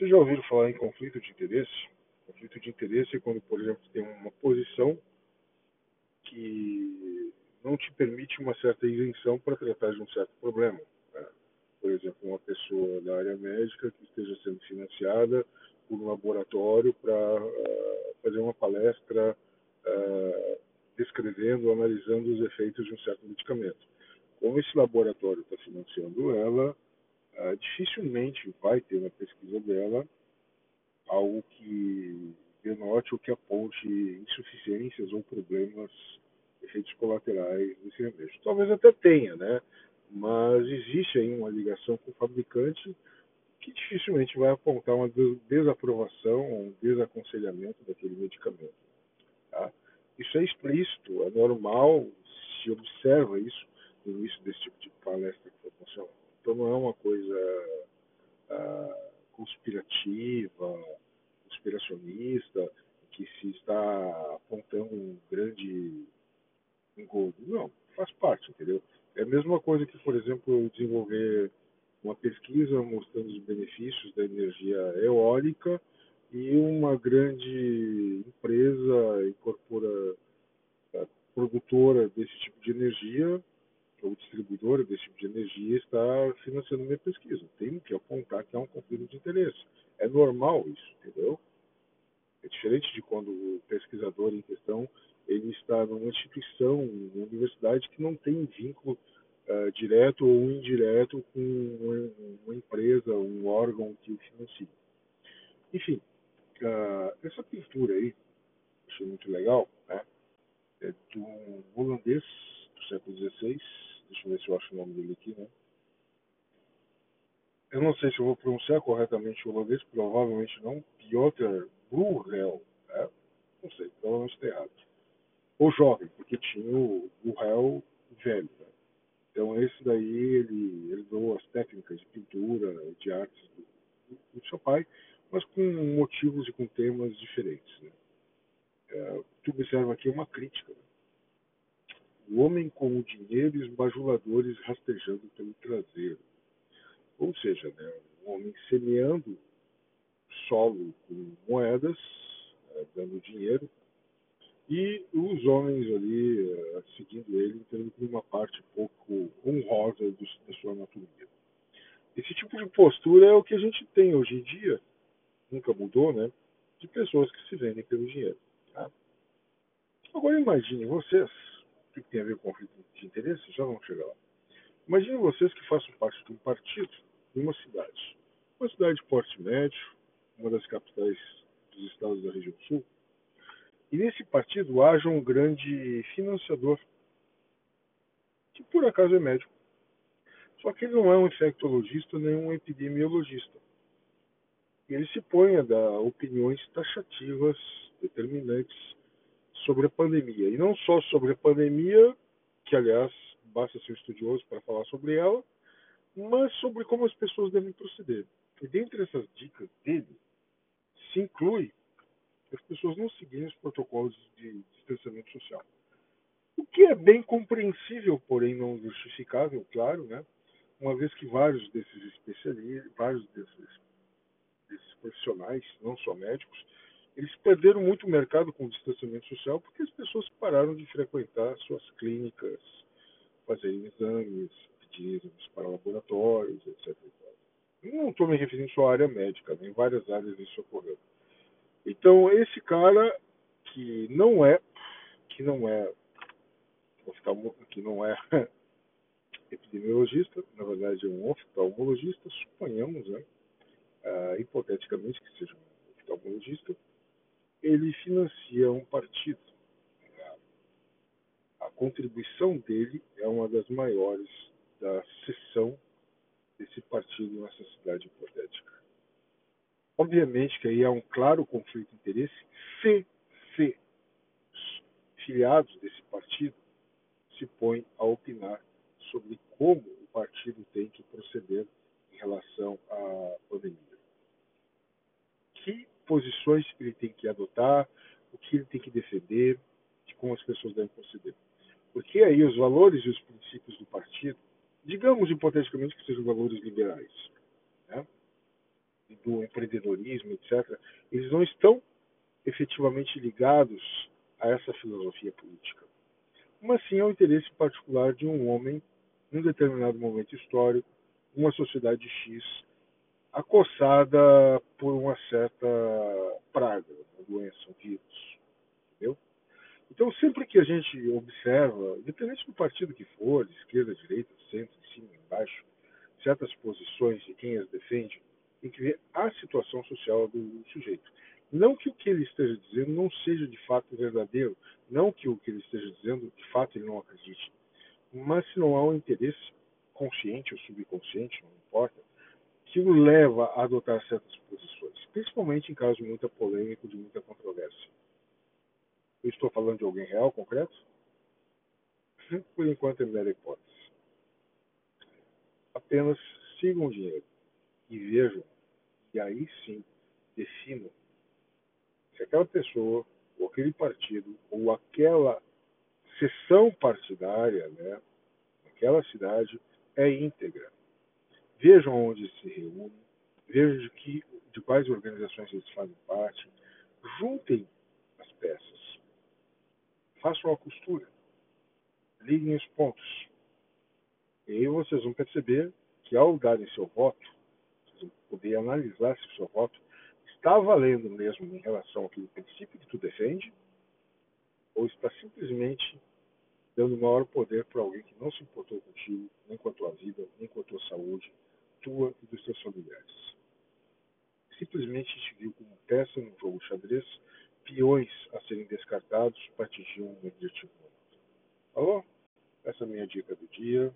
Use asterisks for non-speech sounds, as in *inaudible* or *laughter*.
Vocês já ouviram falar em conflito de interesse? Conflito de interesse é quando, por exemplo, tem uma posição que não te permite uma certa isenção para tratar de um certo problema. Né? Por exemplo, uma pessoa da área médica que esteja sendo financiada por um laboratório para uh, fazer uma palestra uh, descrevendo, analisando os efeitos de um certo medicamento. Como esse laboratório está financiando ela, uh, dificilmente vai ter na pesquisa dela algo que denote ou que aponte insuficiências ou problemas, efeitos colaterais desse remédio. Talvez até tenha, né? Mas existe aí uma ligação com o fabricante que dificilmente vai apontar uma desaprovação ou um desaconselhamento daquele medicamento. Tá? Isso é explícito, é normal, se observa isso no início desse tipo de palestra que foi funcionando. Então não é uma coisa ah, conspirativa, conspiracionista, que se está apontando um grande engodo. Não, faz parte, entendeu? É a mesma coisa que, por exemplo, desenvolver uma pesquisa mostrando os benefícios da energia eólica e uma grande empresa incorpora produtora desse tipo de energia ou distribuidora desse tipo de energia está financiando minha pesquisa. Tem que apontar que há um conflito de interesse. É normal isso, entendeu? É diferente de quando o pesquisador em questão ele está numa instituição, numa universidade que não tem vínculo uh, direto ou indireto com uma, uma, empresa, um órgão que o financia. Enfim, uh, essa pintura aí, achei muito legal, né? É um holandês do século XVI, deixa eu ver se eu acho o nome dele aqui, né? Eu não sei se eu vou pronunciar corretamente o holandês, provavelmente não. Piotr Bruegel, né? não sei, provavelmente está errado. Ou jovem, porque tinha o Bruegel velho. Né? Então esse daí ele herdou as técnicas de pintura, de artes do, do seu pai, mas com motivos e com temas diferentes. Né? É, tu observa aqui uma crítica. Né? O homem com o dinheiro e os bajuladores rastejando pelo traseiro. Ou seja, né, um homem semeando solo com moedas, é, dando dinheiro, e os homens ali uh, seguindo ele, tendo uma parte pouco honrosa do, da sua anatomia. Esse tipo de postura é o que a gente tem hoje em dia, nunca mudou, né? De pessoas que se vendem pelo dinheiro. Tá? Agora imagine vocês, que tem a ver com conflito de interesse, já vamos chegar lá. Imagine vocês que façam parte de um partido em uma cidade. Uma cidade de porte médio, uma das capitais dos estados da região sul, e nesse partido haja um grande financiador, que por acaso é médico. Só que ele não é um infectologista nem um epidemiologista. Ele se põe a dar opiniões taxativas, determinantes sobre a pandemia. E não só sobre a pandemia, que aliás basta ser estudioso para falar sobre ela, mas sobre como as pessoas devem proceder. E dentre essas dicas dele, se inclui as pessoas não seguirem os protocolos de distanciamento social. O que é bem compreensível, porém não justificável, claro, né? uma vez que vários desses especialistas, vários desses, desses profissionais, não só médicos, eles perderam muito o mercado com o distanciamento social porque as pessoas pararam de frequentar suas clínicas, fazerem exames, pedir exames para laboratórios, etc. Não estou me referindo só à área médica, né? em várias áreas isso ocorreu. Então esse cara que não é, que não é, que não é *laughs* epidemiologista, na verdade é um oftalmologista, suponhamos, né, uh, hipoteticamente que seja um oftalmologista, ele financia um partido. A contribuição dele é uma das maiores da seção desse partido nessa cidade hipotética. Obviamente que aí há um claro conflito de interesse se, se filiados desse partido se põem a opinar sobre como o partido tem que proceder em relação à pandemia. Que posições ele tem que adotar, o que ele tem que defender, de como as pessoas devem proceder. Porque aí os valores e os princípios do partido, digamos hipoteticamente que sejam valores liberais, né? do empreendedorismo, etc., eles não estão efetivamente ligados a essa filosofia política, mas sim ao interesse particular de um homem, num determinado momento histórico, uma sociedade X, acossada por uma certa praga, uma doença, um vírus. Entendeu? Então, sempre que a gente observa, independente do partido que for, de esquerda, direita, centro, cima, embaixo, certas posições de quem as defende, tem que ver a situação social do sujeito. Não que o que ele esteja dizendo não seja de fato verdadeiro, não que o que ele esteja dizendo de fato ele não acredite, mas se não há um interesse consciente ou subconsciente, não importa, que o leva a adotar certas posições, principalmente em casos de muita polêmica, de muita controvérsia. Eu estou falando de alguém real, concreto? Por enquanto é mera hipótese. Apenas sigam o dinheiro e vejam, e aí sim definam se aquela pessoa, ou aquele partido, ou aquela sessão partidária, né, naquela cidade, é íntegra. Vejam onde se reúnem, vejam de, que, de quais organizações eles fazem parte, juntem as peças, façam a costura, liguem os pontos. E aí vocês vão perceber que ao darem seu voto, vocês vão poder analisar se o seu voto está valendo mesmo em relação àquele princípio que tu defende, ou está simplesmente dando maior poder para alguém que não se importou contigo, nem com a tua vida, nem com a tua saúde, tua e dos teus familiares. Simplesmente te viu como peça num jogo xadrez, peões a serem descartados para atingir um objetivo. Alô? Essa é a minha dica do dia.